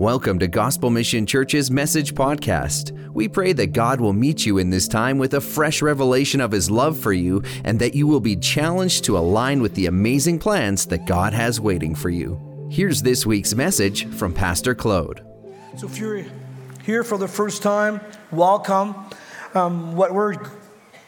Welcome to Gospel Mission Church's Message Podcast. We pray that God will meet you in this time with a fresh revelation of His love for you and that you will be challenged to align with the amazing plans that God has waiting for you. Here's this week's message from Pastor Claude. So, if you're here for the first time, welcome. Um, what we're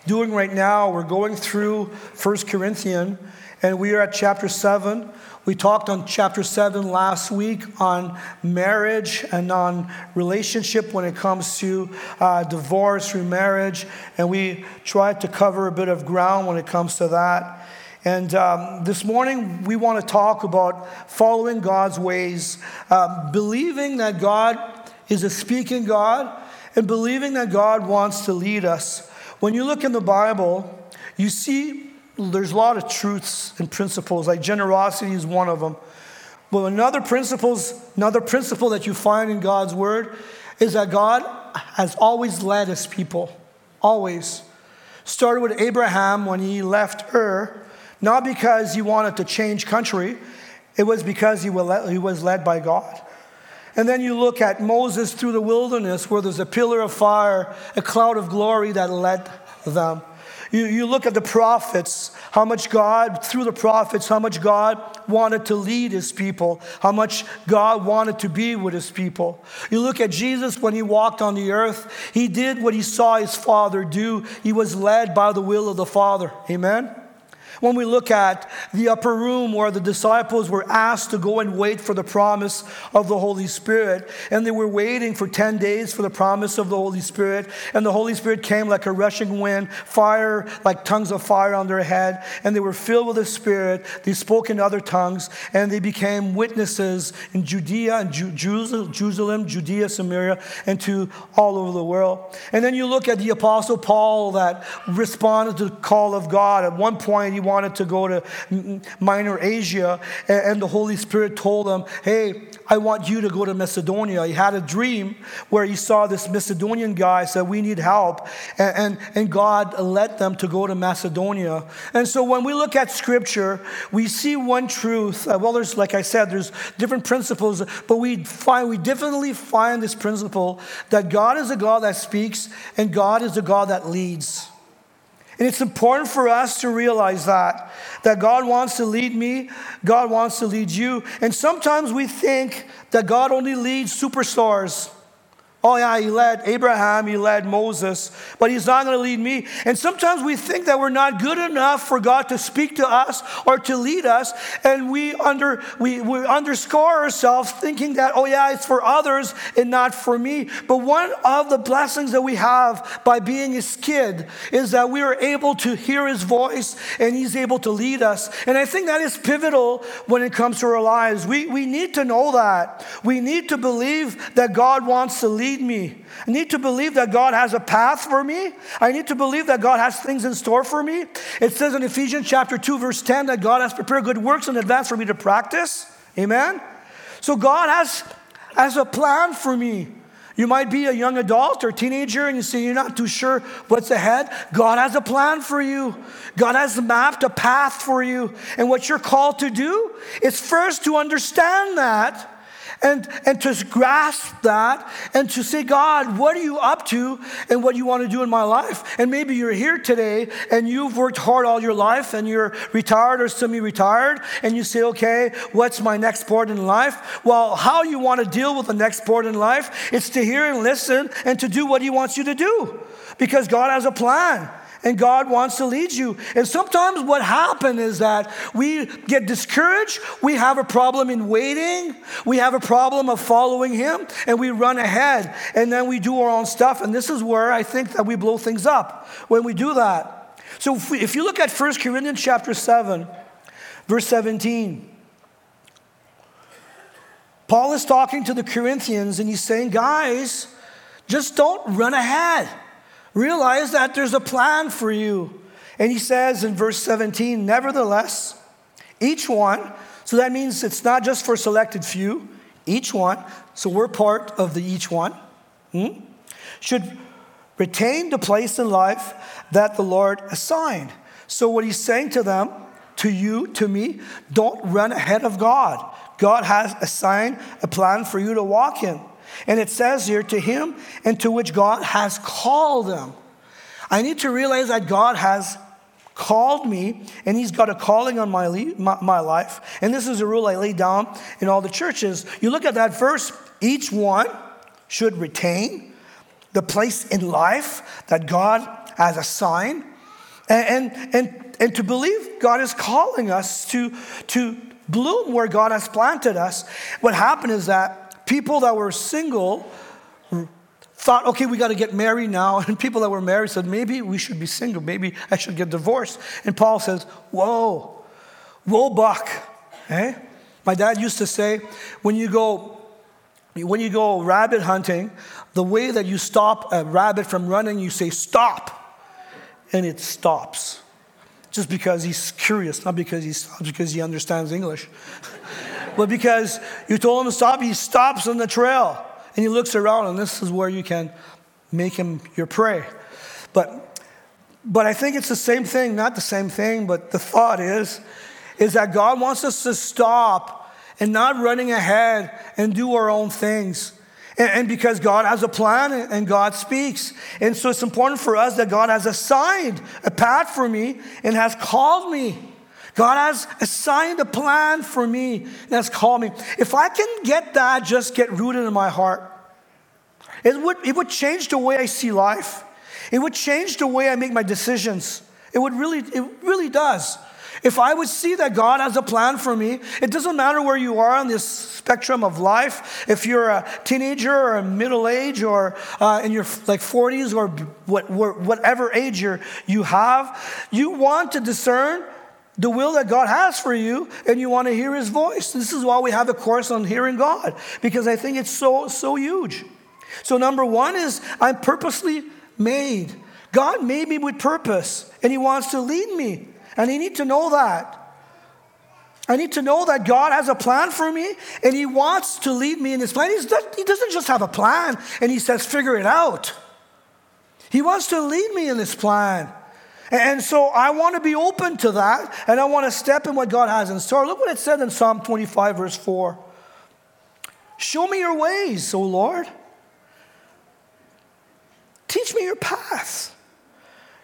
doing right now, we're going through First Corinthians, and we are at chapter 7. We talked on chapter 7 last week on marriage and on relationship when it comes to uh, divorce, remarriage, and we tried to cover a bit of ground when it comes to that. And um, this morning, we want to talk about following God's ways, um, believing that God is a speaking God, and believing that God wants to lead us. When you look in the Bible, you see there's a lot of truths and principles, like generosity is one of them. But another principles, another principle that you find in God's word is that God has always led his people. Always. Started with Abraham when he left Ur, not because he wanted to change country, it was because he was led by God. And then you look at Moses through the wilderness where there's a pillar of fire, a cloud of glory that led them. You, you look at the prophets, how much God, through the prophets, how much God wanted to lead his people, how much God wanted to be with his people. You look at Jesus when he walked on the earth, he did what he saw his Father do. He was led by the will of the Father. Amen? When we look at the upper room where the disciples were asked to go and wait for the promise of the Holy Spirit, and they were waiting for 10 days for the promise of the Holy Spirit, and the Holy Spirit came like a rushing wind, fire like tongues of fire on their head, and they were filled with the Spirit. They spoke in other tongues, and they became witnesses in Judea and Jerusalem, Judea, Samaria, and to all over the world. And then you look at the Apostle Paul that responded to the call of God. At one point, he wanted to go to Minor Asia, and the Holy Spirit told him, Hey, I want you to go to Macedonia. He had a dream where he saw this Macedonian guy, said, We need help. And, and, and God led them to go to Macedonia. And so when we look at scripture, we see one truth. Uh, well, there's, like I said, there's different principles, but we find, we definitely find this principle that God is a God that speaks and God is a God that leads. And it's important for us to realize that, that God wants to lead me, God wants to lead you. And sometimes we think that God only leads superstars. Oh, yeah, he led Abraham, he led Moses, but he's not going to lead me. And sometimes we think that we're not good enough for God to speak to us or to lead us, and we, under, we, we underscore ourselves thinking that, oh, yeah, it's for others and not for me. But one of the blessings that we have by being his kid is that we are able to hear his voice and he's able to lead us. And I think that is pivotal when it comes to our lives. We, we need to know that. We need to believe that God wants to lead lead me. I need to believe that God has a path for me. I need to believe that God has things in store for me. It says in Ephesians chapter 2, verse 10, that God has prepared good works in advance for me to practice. Amen? So God has, has a plan for me. You might be a young adult or teenager and you say you're not too sure what's ahead. God has a plan for you. God has mapped a path for you. And what you're called to do is first to understand that and, and to grasp that and to say, God, what are you up to and what do you want to do in my life? And maybe you're here today and you've worked hard all your life and you're retired or semi retired and you say, okay, what's my next part in life? Well, how you want to deal with the next part in life is to hear and listen and to do what He wants you to do because God has a plan and God wants to lead you. And sometimes what happens is that we get discouraged, we have a problem in waiting, we have a problem of following Him, and we run ahead and then we do our own stuff. And this is where I think that we blow things up when we do that. So if, we, if you look at 1 Corinthians chapter 7, verse 17, Paul is talking to the Corinthians and he's saying, guys, just don't run ahead. Realize that there's a plan for you. And he says in verse 17, nevertheless, each one, so that means it's not just for selected few, each one, so we're part of the each one, hmm, should retain the place in life that the Lord assigned. So, what he's saying to them, to you, to me, don't run ahead of God. God has assigned a plan for you to walk in. And it says here, to him and to which God has called them. I need to realize that God has called me and he's got a calling on my, my, my, life. And this is a rule I lay down in all the churches. You look at that verse, each one should retain the place in life that God has assigned. And, and, and, and to believe God is calling us to, to bloom where God has planted us. What happened is that people that were single thought, okay, we got to get married now. And people that were married said, maybe we should be single. Maybe I should get divorced. And Paul says, whoa, whoa, buck. Eh? My dad used to say, when you go, when you go rabbit hunting, the way that you stop a rabbit from running, you say, stop. And it stops. Just because he's curious, not because he stops, because he understands English. but because you told him to stop, he stops on the trail. And he looks around, and this is where you can make him your prey. But, but I think it's the same thing, not the same thing, but the thought is, is that God wants us to stop and not running ahead and do our own things. And, because God has a plan and God speaks. And so it's important for us that God has assigned a path for me and has called me. God has assigned a plan for me and has called me. If I can get that, just get rooted in my heart, it would, it would change the way I see life. It would change the way I make my decisions. It would really, it really does. If I would see that God has a plan for me, it doesn't matter where you are on this spectrum of life. If you're a teenager or a middle age or uh, in your like 40s or what, whatever age you you have, you want to discern the will that God has for you and you want to hear his voice. This is why we have a course on hearing God because I think it's so so huge. So number 1 is I'm purposely made. God made me with purpose and he wants to lead me. And you need to know that. I need to know that God has a plan for me and He wants to lead me in His plan. he doesn't just have a plan and He says, figure it out. He wants to lead me in this plan. And so I want to be open to that and I want to step in what God has in store. Look what it said in Psalm 25, verse 4. Show me your ways, O Lord. Teach me your paths.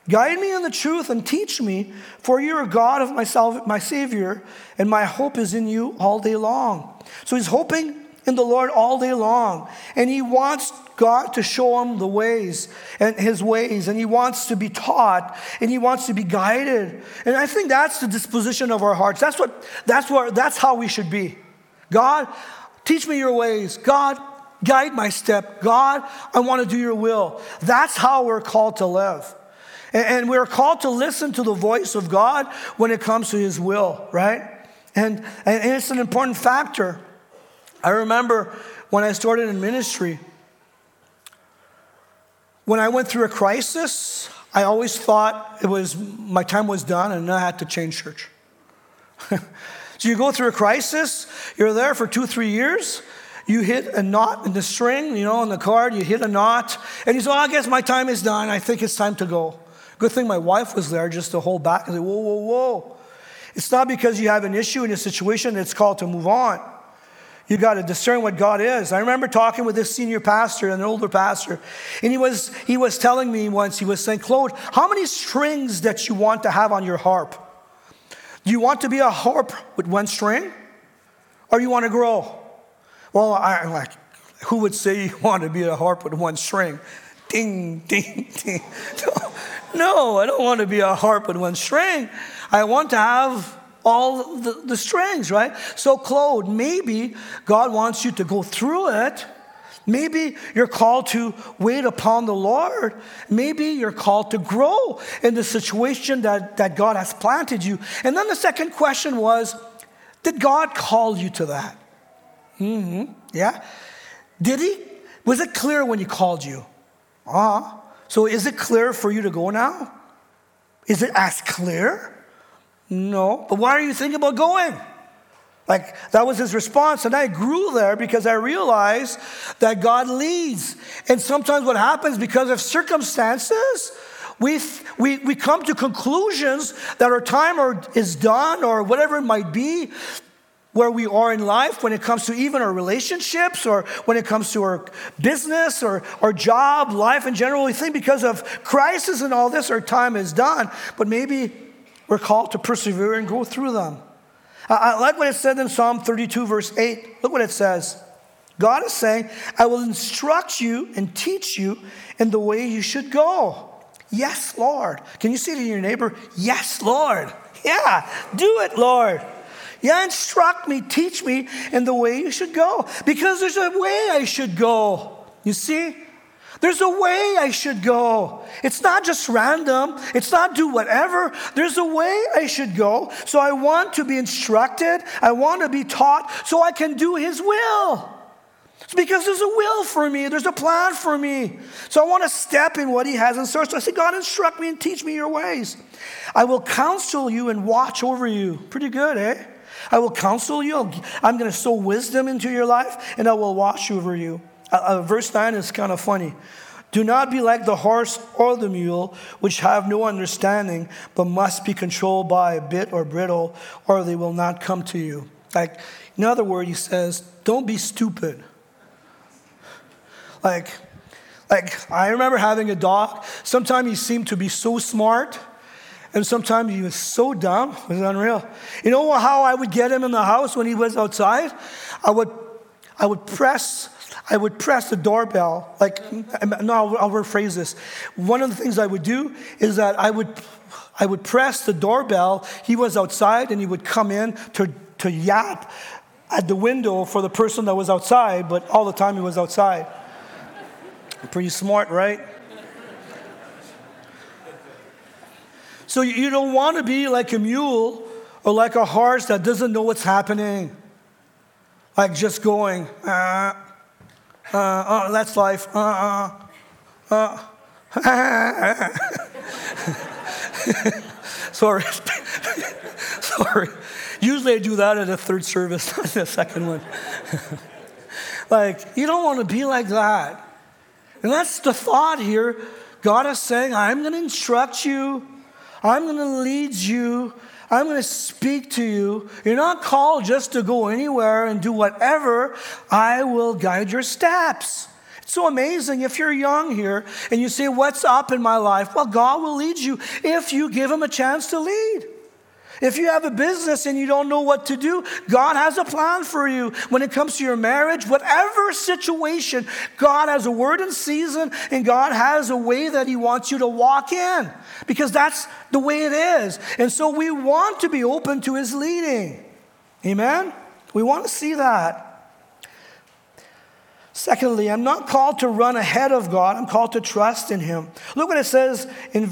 Guide me in the truth and teach me, for you're God of myself, my Savior, and my hope is in you all day long. So he's hoping in the Lord all day long. And he wants God to show him the ways and his ways. And he wants to be taught and he wants to be guided. And I think that's the disposition of our hearts. That's what that's what that's how we should be. God, teach me your ways. God, guide my step. God, I want to do your will. That's how we're called to live. And we're called to listen to the voice of God when it comes to his will, right? And, and it's an important factor. I remember when I started in ministry, when I went through a crisis, I always thought it was my time was done and I had to change church. so you go through a crisis, you're there for two, three years, you hit a knot in the string, you know, on the card, you hit a knot, and you say, well, I guess my time is done. I think it's time to go. Good thing my wife was there just to hold back and say, whoa, whoa, whoa. It's not because you have an issue in a situation it's called to move on. You got to discern what God is. I remember talking with this senior pastor, an older pastor, and he was, he was telling me once, he was saying, Claude, how many strings that you want to have on your harp? Do you want to be a harp with one string? Or you want to grow? Well, I, am like, who would say you want to be a harp with one string? Ding, ding, ding. No, I don't want to be a harp with one string. I want to have all the, the strings, right? So, Claude, maybe God wants you to go through it. Maybe you're called to wait upon the Lord. Maybe you're called to grow in the situation that, that God has planted you. And then the second question was Did God call you to that? Mm-hmm. Yeah. Did He? Was it clear when He called you? Ah. So is it clear for you to go now? Is it as clear? No. But why are you thinking about going? Like that was his response. And I grew there because I realized that God leads. And sometimes what happens because of circumstances, we, we, we come to conclusions that our time are, is done or whatever it might be. Where we are in life when it comes to even our relationships or when it comes to our business or our job, life in general. We think because of crisis and all this, our time is done. But maybe we're called to persevere and go through them. I like what it said in Psalm 32, verse 8. Look what it says. God is saying, I will instruct you and teach you in the way you should go. Yes, Lord. Can you say to your neighbor, Yes, Lord? Yeah, do it, Lord. Yeah, instruct me, teach me in the way you should go. Because there's a way I should go. You see? There's a way I should go. It's not just random. It's not do whatever. There's a way I should go. So I want to be instructed. I want to be taught so I can do His will. It's because there's a will for me, there's a plan for me. So I want to step in what He has in store. So I say, God, instruct me and teach me your ways. I will counsel you and watch over you. Pretty good, eh? I will counsel you. I'm going to sow wisdom into your life, and I will watch over you. Uh, uh, verse 9 is kind of funny. Do not be like the horse or the mule, which have no understanding, but must be controlled by a bit or bridle, or they will not come to you. Like, in other words, he says, don't be stupid. Like, like I remember having a dog. Sometimes he seemed to be so smart, and sometimes he was so dumb. It was unreal. You know how I would get him in the house when he was outside? I would, I would press I would press the doorbell. Like, no, I'll, I'll rephrase this. One of the things I would do is that I would, I would press the doorbell. He was outside and he would come in to, to yap at the window for the person that was outside, but all the time he was outside. Pretty smart, right? So you don't want to be like a mule or like a horse that doesn't know what's happening. Like just going, uh, uh, uh, that's life. Uh, uh, uh. Sorry. Sorry. Usually I do that at a third service, not the second one. like, you don't want to be like that. And that's the thought here. God is saying, I'm going to instruct you, I'm going to lead you, I'm going to speak to you. You're not called just to go anywhere and do whatever. I will guide your steps. It's so amazing if you're young here and you say, What's up in my life? Well, God will lead you if you give Him a chance to lead. If you have a business and you don't know what to do, God has a plan for you. When it comes to your marriage, whatever situation, God has a word in season and God has a way that He wants you to walk in because that's the way it is. And so we want to be open to His leading. Amen? We want to see that. Secondly, I'm not called to run ahead of God, I'm called to trust in Him. Look what it says in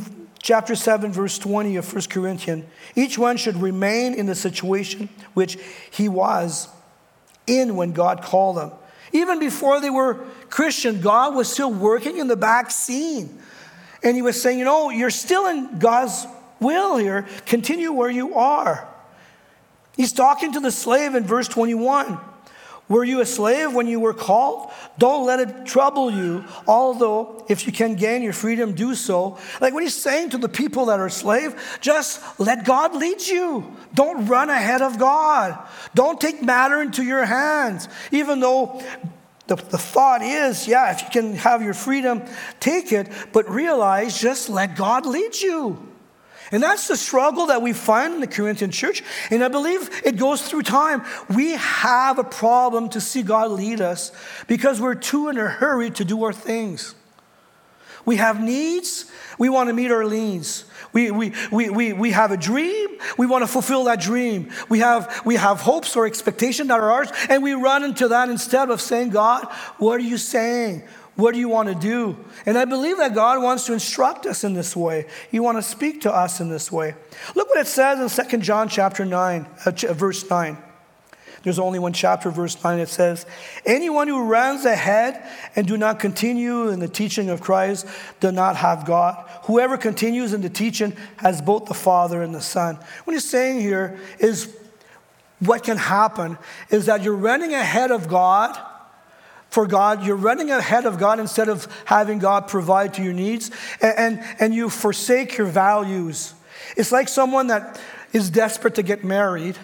chapter 7, verse 20 of 1 Corinthians. Each one should remain in the situation which he was in when God called them. Even before they were Christian, God was still working in the back scene. And he was saying, You know, you're still in God's will here. Continue where you are. He's talking to the slave in verse 21. Were you a slave when you were called? Don't let it trouble you, although if you can gain your freedom, do so. Like what he's saying to the people that are slave, just let God lead you. Don't run ahead of God. Don't take matter into your hands. Even though the, the thought is, yeah, if you can have your freedom, take it, but realize just let God lead you. And that's the struggle that we find in the Corinthian church. And I believe it goes through time. We have a problem to see God lead us because we're too in a hurry to do our things. We have needs, we want to meet our needs. We, we, we, we, we have a dream, we want to fulfill that dream. We have, we have hopes or expectations that are ours, and we run into that instead of saying, God, what are you saying? What do you want to do? And I believe that God wants to instruct us in this way. He wants to speak to us in this way. Look what it says in 2 John chapter 9, uh, verse 9. There's only one chapter, verse 9. It says, Anyone who runs ahead and do not continue in the teaching of Christ does not have God. Whoever continues in the teaching has both the Father and the Son. What he's saying here is what can happen is that you're running ahead of God for God. You're running ahead of God instead of having God provide to your needs, and, and, and you forsake your values. It's like someone that is desperate to get married,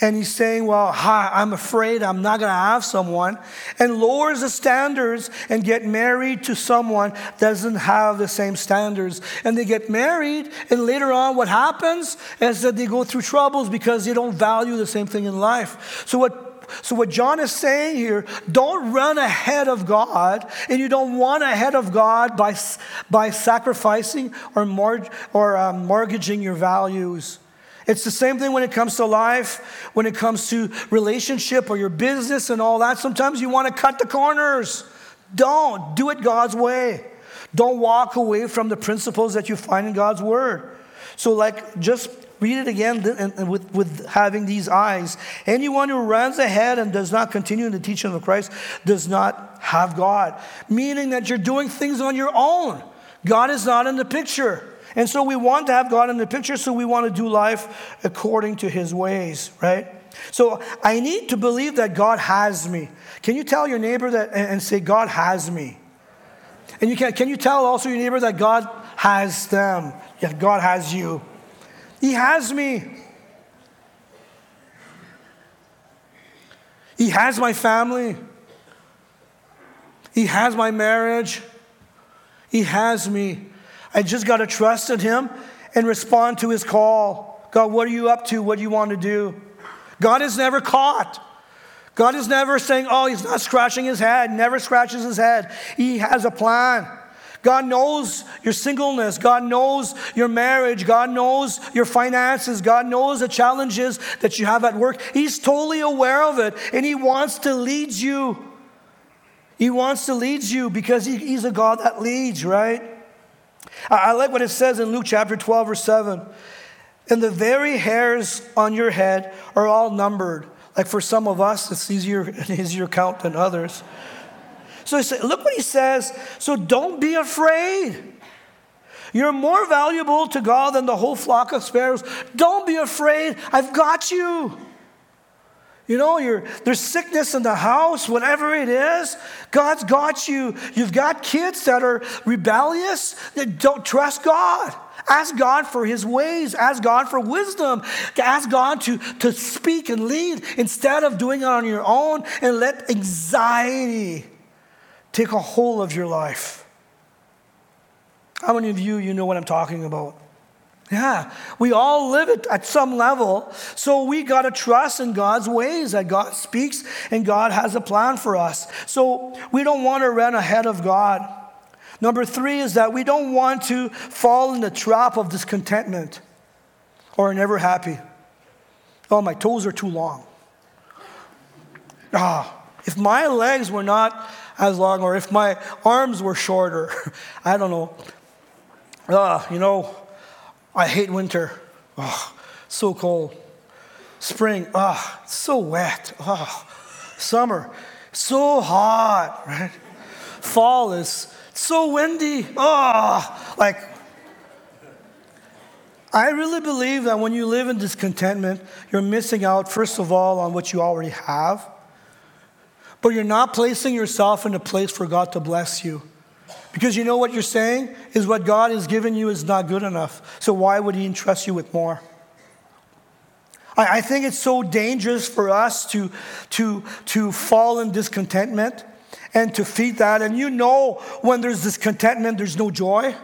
and he's saying, Well, hi, I'm afraid I'm not going to have someone, and lowers the standards and get married to someone doesn't have the same standards. And they get married, and later on, what happens is that they go through troubles because they don't value the same thing in life. So, what so, what John is saying here, don't run ahead of God, and you don't want ahead of God by, by sacrificing or, mort- or um, mortgaging your values. It's the same thing when it comes to life, when it comes to relationship or your business and all that. Sometimes you want to cut the corners. Don't. Do it God's way. Don't walk away from the principles that you find in God's word. So, like, just read it again with, with having these eyes. Anyone who runs ahead and does not continue in the teaching of Christ does not have God, meaning that you're doing things on your own. God is not in the picture. And so we want to have God in the picture, so we want to do life according to his ways, right? So I need to believe that God has me. Can you tell your neighbor that and say, God has me? And you can, can you tell also your neighbor that God has them? Yeah, God has you. He has me. He has my family. He has my marriage. He has me. I just got to trust in Him and respond to His call. God, what are you up to? What do you want to do? God is never caught. God is never saying, oh, He's not scratching His head, never scratches His head. He has a plan. God knows your singleness. God knows your marriage. God knows your finances. God knows the challenges that you have at work. He's totally aware of it and He wants to lead you. He wants to lead you because he, He's a God that leads, right? I like what it says in Luke chapter 12, verse 7. And the very hairs on your head are all numbered. Like for some of us, it's easier, an easier count than others. So said, look what he says. So don't be afraid. You're more valuable to God than the whole flock of sparrows. Don't be afraid. I've got you. You know, there's sickness in the house, whatever it is, God's got you. You've got kids that are rebellious, that don't trust God. Ask God for his ways. Ask God for wisdom. Ask God to, to speak and lead instead of doing it on your own and let anxiety take a whole of your life. How many of you, you know what I'm talking about? Yeah, we all live it at some level. So we got to trust in God's ways that God speaks and God has a plan for us. So we don't want to run ahead of God. Number three is that we don't want to fall in the trap of discontentment or never happy. Oh, my toes are too long. Ah, if my legs were not as long or if my arms were shorter, I don't know. Ah, you know, I hate winter. Oh, so cold. Spring, ah, oh, so wet. Oh, summer, so hot, right? Fall is so windy. Oh, like, I really believe that when you live in discontentment, you're missing out, first of all, on what you already have, but you're not placing yourself in a place for God to bless you. Because you know what you're saying is what God has given you is not good enough. So why would He entrust you with more? I, I think it's so dangerous for us to, to, to fall in discontentment and to feed that. And you know when there's discontentment, there's no joy.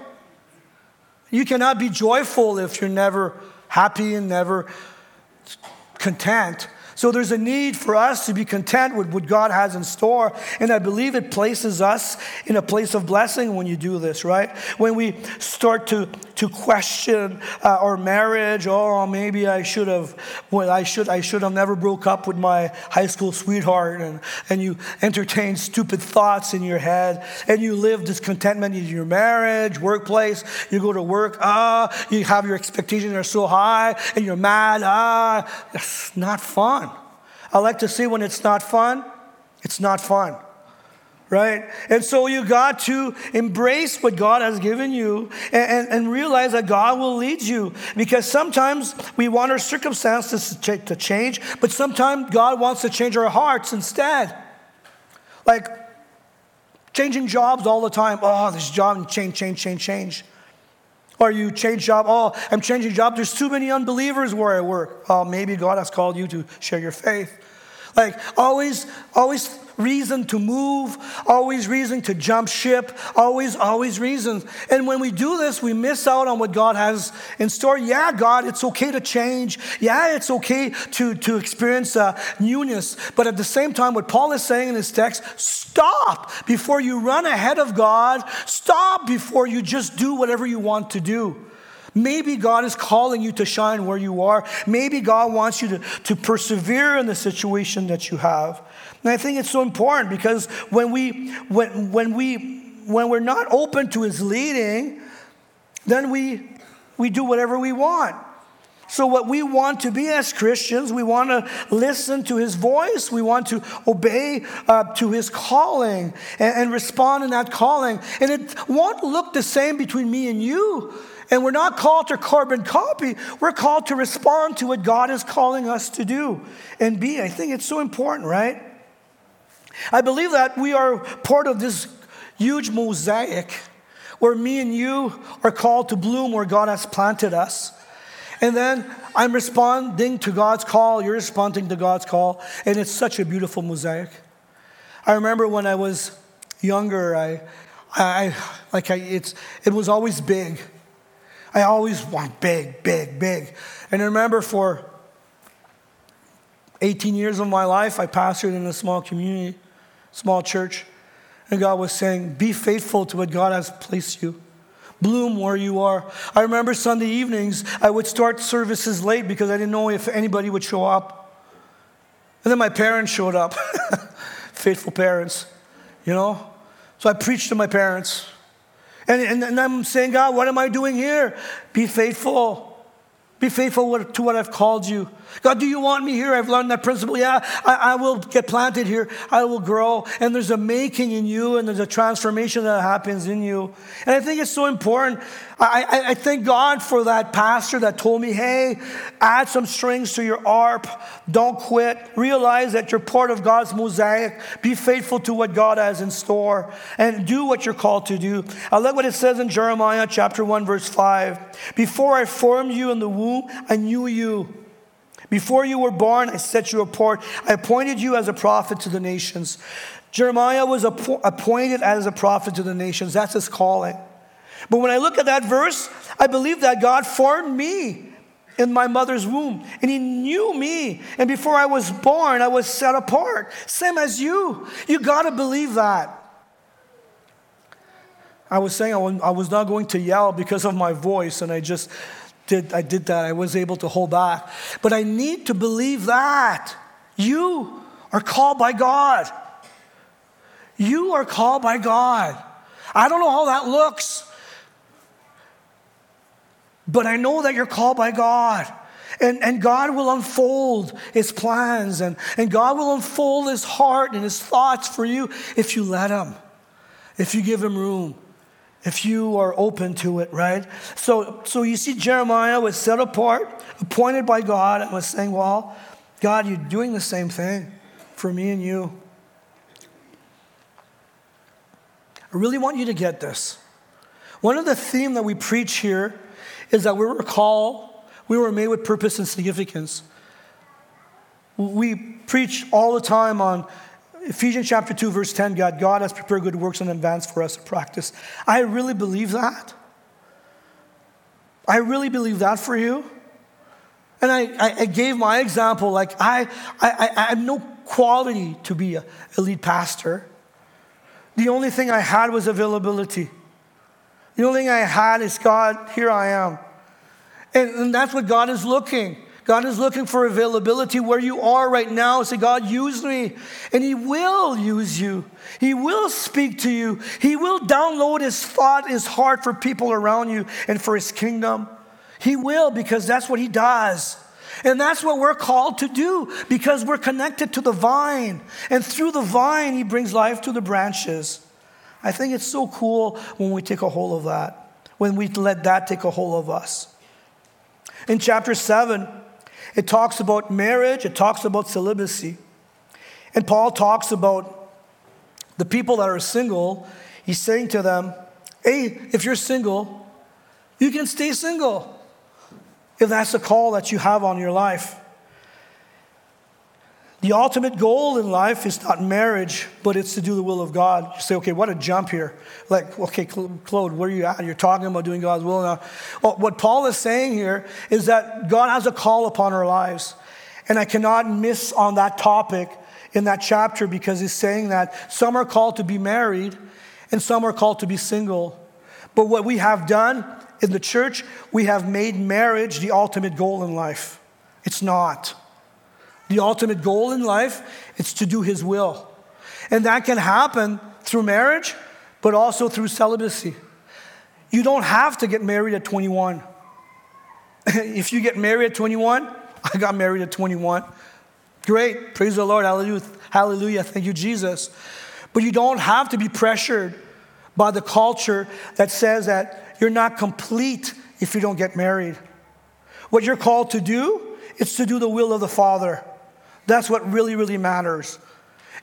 You cannot be joyful if you're never happy and never content. So there's a need for us to be content with what God has in store. And I believe it places us in a place of blessing when you do this, right? When we start to, to question uh, our marriage, oh, maybe I should have, well, I should, I should have never broke up with my high school sweetheart. And, and you entertain stupid thoughts in your head. And you live discontentment in your marriage, workplace. You go to work, ah, you have your expectations are so high, and you're mad, ah, it's not fun. I like to see when it's not fun, it's not fun. Right? And so you got to embrace what God has given you and, and, and, realize that God will lead you. Because sometimes we want our circumstances to change, but sometimes God wants to change our hearts instead. Like changing jobs all the time. Oh, this job, change, change, change, change. Or you change job. Oh, I'm changing job. There's too many unbelievers where I work. Oh, maybe God has called you to share your faith. Like always, always reason to move, always reason to jump ship, always, always reasons. And when we do this, we miss out on what God has in store. Yeah, God, it's okay to change. Yeah, it's okay to, to experience uh, newness. But at the same time, what Paul is saying in his text, stop before you run ahead of God. Stop before you just do whatever you want to do. Maybe God is calling you to shine where you are. Maybe God wants you to, to persevere in the situation that you have. And I think it's so important because when we when when we when we're not open to his leading, then we we do whatever we want. So, what we want to be as Christians, we want to listen to his voice. We want to obey uh, to his calling and, and respond in that calling. And it won't look the same between me and you. And we're not called to carbon copy. We're called to respond to what God is calling us to do and be. I think it's so important, right? I believe that we are part of this huge mosaic where me and you are called to bloom where God has planted us. And then I'm responding to God's call, you're responding to God's call, and it's such a beautiful mosaic. I remember when I was younger, I, I like I, it's, it was always big. I always want big, big, big. And I remember for 18 years of my life, I pastored in a small community small church. And God was saying, Be faithful to what God has placed you. Bloom where you are. I remember Sunday evenings, I would start services late because I didn't know if anybody would show up. And then my parents showed up, faithful parents, you know? So I preached to my parents. And, and, and, I'm saying, God, what am I doing here? Be faithful. Be faithful to what I've called you. God, do you want me here? I've learned that principle. Yeah, I, I, will get planted here. I will grow. And there's a making in you and there's a transformation that happens in you. And I think it's so important I, I, thank God for that pastor that told me, hey, add some strings to your harp. Don't quit. Realize that you're part of God's mosaic. Be faithful to what God has in store and do what you're called to do. I like what it says in Jeremiah chapter 1, verse 5. Before I formed you in the womb, I knew you. Before you were born, I set you apart. I appointed you as a prophet to the nations. Jeremiah was appointed as a prophet to the nations. That's his calling. But when I look at that verse, I believe that God formed me in my mother's womb. And He knew me. And before I was born, I was set apart. Same as you. You got to believe that. I was saying I was not going to yell because of my voice, and I just did, I did that. I was able to hold back. But I need to believe that. You are called by God. You are called by God. I don't know how that looks. But I know that you're called by God. And, and God will unfold his plans and, and God will unfold his heart and his thoughts for you if you let him, if you give him room, if you are open to it, right? So, so you see, Jeremiah was set apart, appointed by God, and was saying, Well, God, you're doing the same thing for me and you. I really want you to get this. One of the theme that we preach here is that we were called, we were made with purpose and significance. We preach all the time on Ephesians chapter 2, verse 10 God, God has prepared good works in advance for us to practice. I really believe that. I really believe that for you. And I, I, gave my example like, I, I, I have no quality to be a, a lead pastor. The only thing I had was availability. The only thing I had is God, here I am. And, and that's what God is looking. God is looking for availability where you are right now. Say, God, use me. And He will use you. He will speak to you. He will download His thought, His heart for people around you and for His kingdom. He will because that's what He does. And that's what we're called to do because we're connected to the vine. And through the vine, He brings life to the branches. I think it's so cool when we take a hold of that, when we let that take a hold of us. In chapter 7, it talks about marriage, it talks about celibacy. And Paul talks about the people that are single. He's saying to them, hey, if you're single, You can stay single if that's the call that you have on your life. The ultimate goal in life is not marriage, but it's to do the will of God. You say, okay, what a jump here. Like, okay, Claude, where are you at? You're talking about doing God's will now. Well, what Paul is saying here is that God has a call upon our lives. And I cannot miss on that topic in that chapter because he's saying that some are called to be married and some are called to be single. But what we have done in the church, we have made marriage the ultimate goal in life. It's not. The ultimate goal in life is to do His will. And that can happen through marriage, but also through celibacy. You don't have to get married at 21. if you get married at 21, I got married at 21. Great. Praise the Lord. Hallelujah. Hallelujah. Thank you, Jesus. But you don't have to be pressured by the culture that says that you're not complete if you don't get married. What you're called to do is to do the will of the Father. That's what really, really matters.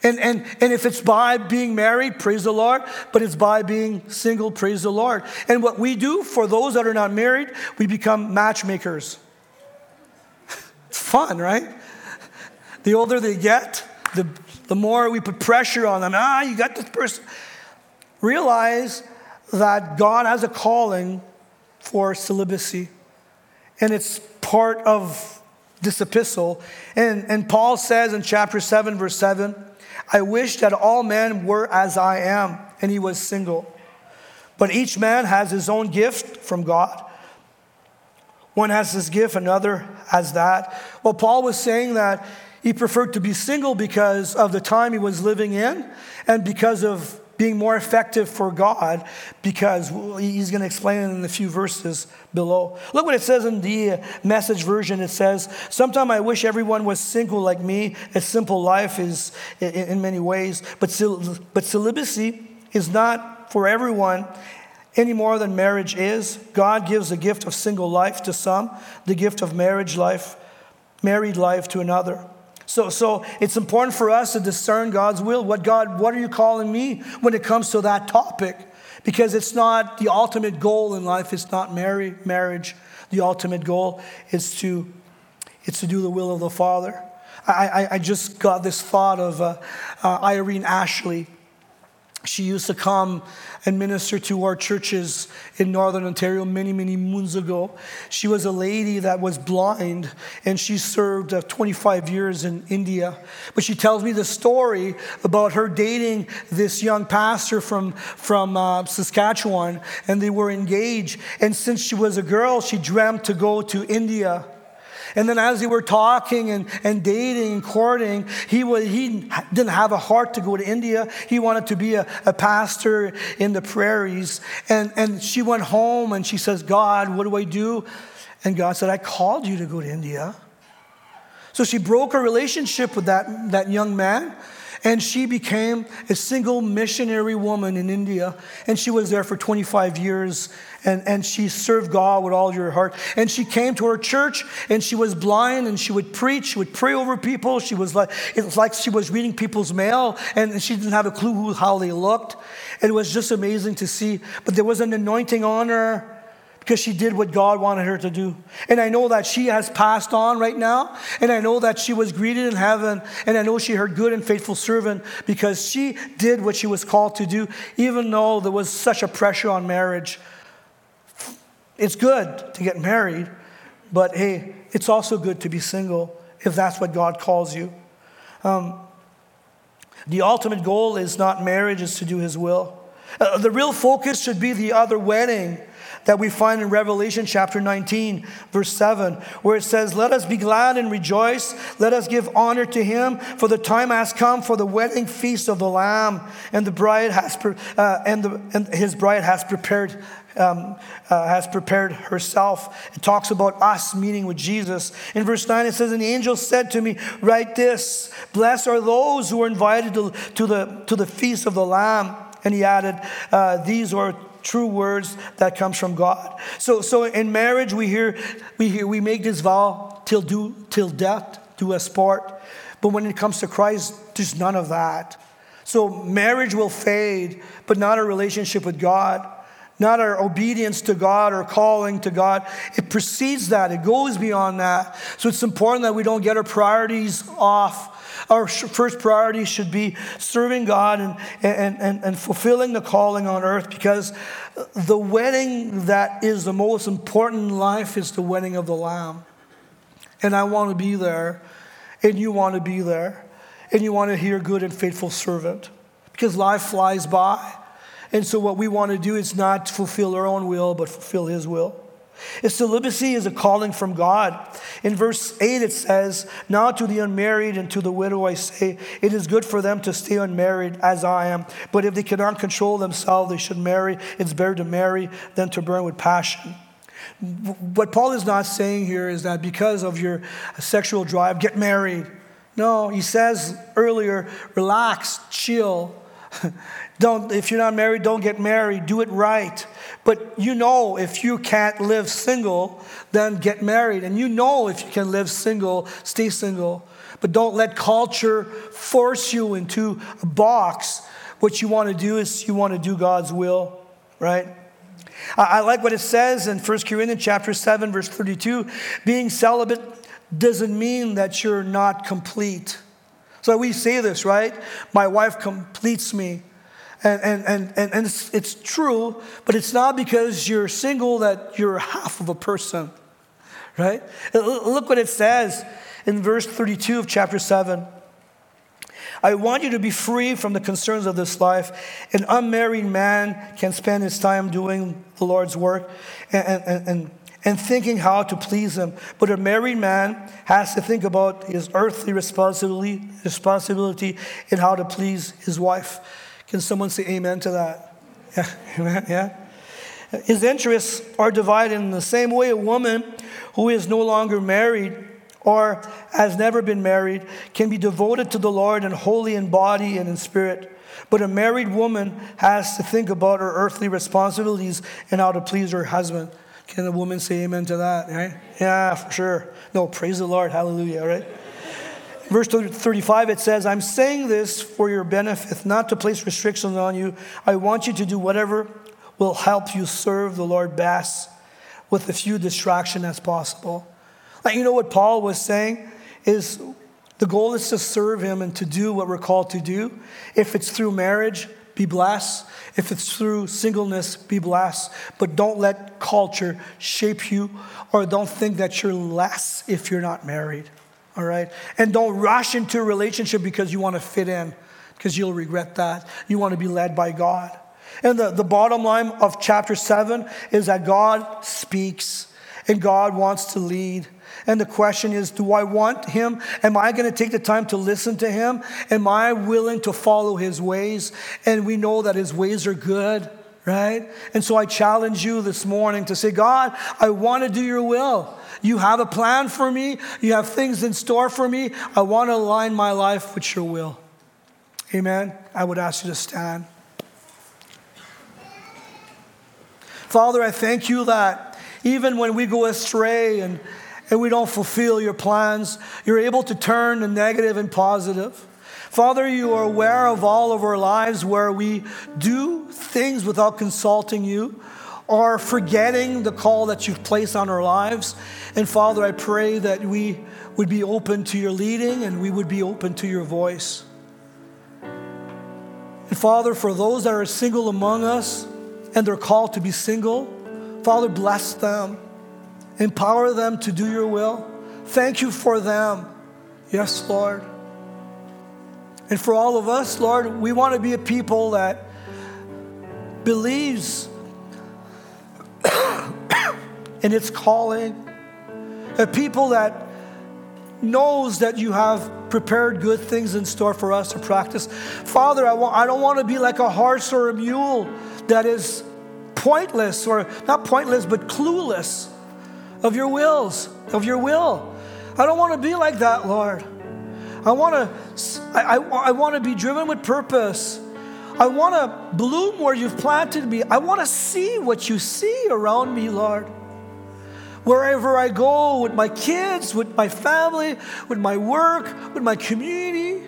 And, and, and if it's by being married, praise the Lord, but it's by being single, praise the Lord. And what we do for those that are not married, we become matchmakers. it's fun, right? The older they get, the, the more we put pressure on them. Ah, you got this person. Realize that God has a calling for celibacy, and it's part of this epistle. And, and Paul says in chapter 7, verse 7, I wish that all men were as I am, and he was single. But each man has his own gift from God. One has this gift, another has that. Well, Paul was saying that he preferred to be single because of the time he was living in and because of being more effective for God because he's going to explain it in a few verses below. Look what it says in the message version. It says, Sometimes I wish everyone was single like me. A simple life is in many ways, but, but celibacy is not for everyone any more than marriage is. God gives the gift of single life to some, the gift of marriage life, married life to another. So, so it's important for us to discern God's will. What God, what are you calling me when it comes to that topic? Because it's not the ultimate goal in life. It's not marry, marriage. The ultimate goal is to, it's to do the will of the Father. I, I, I just got this thought of uh, uh, Irene Ashley. She used to come and minister to our churches in Northern Ontario many, many moons ago. She was a lady that was blind and she served uh, 25 years in India. But she tells me the story about her dating this young pastor from, from uh, Saskatchewan and they were engaged. And since she was a girl, she dreamt to go to India. And then as they were talking and, and dating and courting, he, was, he didn't have a heart to go to India. He wanted to be a, a pastor in the prairies. And, and she went home and she says, God, what do I do? And God said, I called you to go to India. So she broke her relationship with that, that young man and she became a single missionary woman in India. And she was there for 25 years and, and she served God with all your heart. And she came to her church and she was blind and she would preach, she would pray over people. She was like, it was like she was reading people's mail and she didn't have a clue who, how they looked. It was just amazing to see. But there was an anointing on her because she did what God wanted her to do. And I know that she has passed on right now. And I know that she was greeted in heaven. And I know she heard good and faithful servant because she did what she was called to do, even though there was such a pressure on marriage. It's good to get married, but hey, it's also good to be single if that's what God calls you. Um, the ultimate goal is not marriage, it's to do His will. Uh, the real focus should be the other wedding that we find in Revelation chapter 19, verse 7, where it says, Let us be glad and rejoice. Let us give honor to him, for the time has come for the wedding feast of the Lamb, and the bride has uh, and, the, and his bride has prepared. Um, uh, has prepared herself. It talks about us meeting with Jesus. In verse 9, it says, And the angel said to me, Write this Blessed are those who are invited to, to, the, to the feast of the Lamb. And he added, uh, These are true words that comes from God. So, so in marriage, we hear, we hear, we make this vow till do till death do us part. But when it comes to Christ, there's none of that. So marriage will fade, but not our relationship with God. not our obedience to God or calling to God. It precedes that, it goes beyond that. So it's important that we don't get our priorities off. Our first priority should be serving God and, and, and, and fulfilling the calling on earth because the wedding that is the most important in life is the wedding of the Lamb. And I want to be there, and you want to be there, and you want to hear good and faithful servant because life flies by. And so, what we want to do is not fulfill our own will, but fulfill His will. Celibacy is a calling from God. In verse 8, it says, Now to the unmarried and to the widow I say, it is good for them to stay unmarried as I am. But if they cannot control themselves, they should marry. It's better to marry than to burn with passion. What Paul is not saying here is that because of your sexual drive, get married. No, he says earlier, relax, chill. Don't, if you're not married, don't get married. Do it right. But you know if you can't live single, then get married. And you know if you can live single, stay single. But don't let culture force you into a box. What you want to do is you want to do God's will, right? I like what it says in 1 Corinthians chapter 7, verse 32. Being celibate doesn't mean that you're not complete. So we say this, right? My wife completes me. And, and, and, and, and it's, it's true, but it's not because you're single that you're half of a person, right? Uh, look what it says in verse 32 of chapter 7. I want you to be free from the concerns of this life. An unmarried man can spend his time doing the Lord's work and, and, and, and thinking how to please him. But a married man has to think about his earthly responsibility, responsibility and how to please his wife. Can someone say amen to that? Yeah, amen, yeah. His interests are divided in the same way a woman who is no longer married or has never been married can be devoted to the Lord and holy in body and in spirit. But a married woman has to think about her earthly responsibilities and how to please her husband. Can a woman say amen to that? Right? Yeah, for sure. No, praise the Lord. Hallelujah, right? Verse 35, it says, I'm saying this for your benefit, not to place restrictions on you. I want you to do whatever will help you serve the Lord best with as few distraction as possible. Like, you know what Paul was saying is the goal is to serve him and to do what we're called to do. If it's through marriage, be blessed. If it's through singleness, be blessed. But don't let culture shape you or don't think that you're less if you're not married all right? And don't rush into a relationship because you want to fit in, because you'll regret that. You want to be led by God. And the, the bottom line of chapter 7 is that God speaks and God wants to lead. And the question is do I want Him? Am I going to take the time to listen to Him? Am I willing to follow His ways? And we know that His ways are good, right? And so I challenge you this morning to say, God, I want to do your will. You have a plan for me. You have things in store for me. I want to align my life with your will. Amen. I would ask you to stand. Father, I thank you that even when we go astray and, and we don't fulfill your plans, you're able to turn the negative and positive. Father, you are aware of all of our lives where we do things without consulting you or forgetting the call that you've placed on our lives. And Father, I pray that we would be open to your leading and we would be open to your voice. And Father, for those that are single among us and they're called to be single, Father, bless them, empower them to do your will. Thank you for them. Yes, Lord. And for all of us, Lord, we want to be a people that believes in its calling. A people that knows that you have prepared good things in store for us to practice. Father, I, I don't want to be like a horse or a mule that is pointless, or not pointless, but clueless of your wills, of your will. I don't want to be like that, Lord. I want to, I, I, I want to be driven with purpose. I want to bloom where you've planted me. I want to see what you see around me, Lord. Wherever I go, with my kids, with my family, with my work, with my community,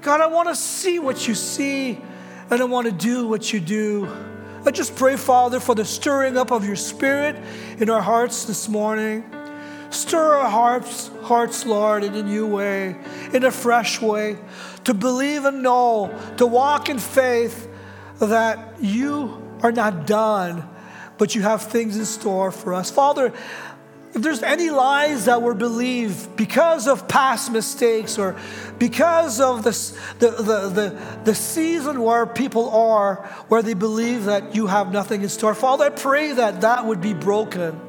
God, I want to see what you see and I want to do what you do. I just pray, Father, for the stirring up of your spirit in our hearts this morning. Stir our hearts, hearts, Lord, in a new way, in a fresh way, to believe and know, to walk in faith that you are not done, but you have things in store for us. Father, if there's any lies that were believed because of past mistakes or because of this, the, the, the, the season where people are, where they believe that you have nothing in store, Father, I pray that that would be broken.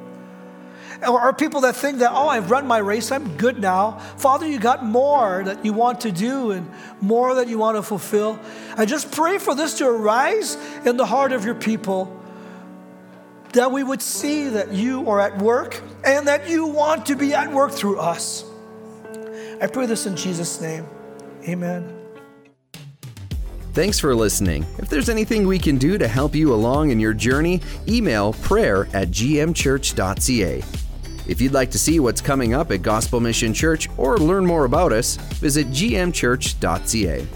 Or are people that think that, oh, I've run my race, I'm good now. Father, you got more that you want to do and more that you want to fulfill. I just pray for this to arise in the heart of your people that we would see that you are at work and that you want to be at work through us. I pray this in Jesus' name. Amen. Thanks for listening. If there's anything we can do to help you along in your journey, email prayer at gmchurch.ca. If you'd like to see what's coming up at Gospel Mission Church or learn more about us, visit gmchurch.ca.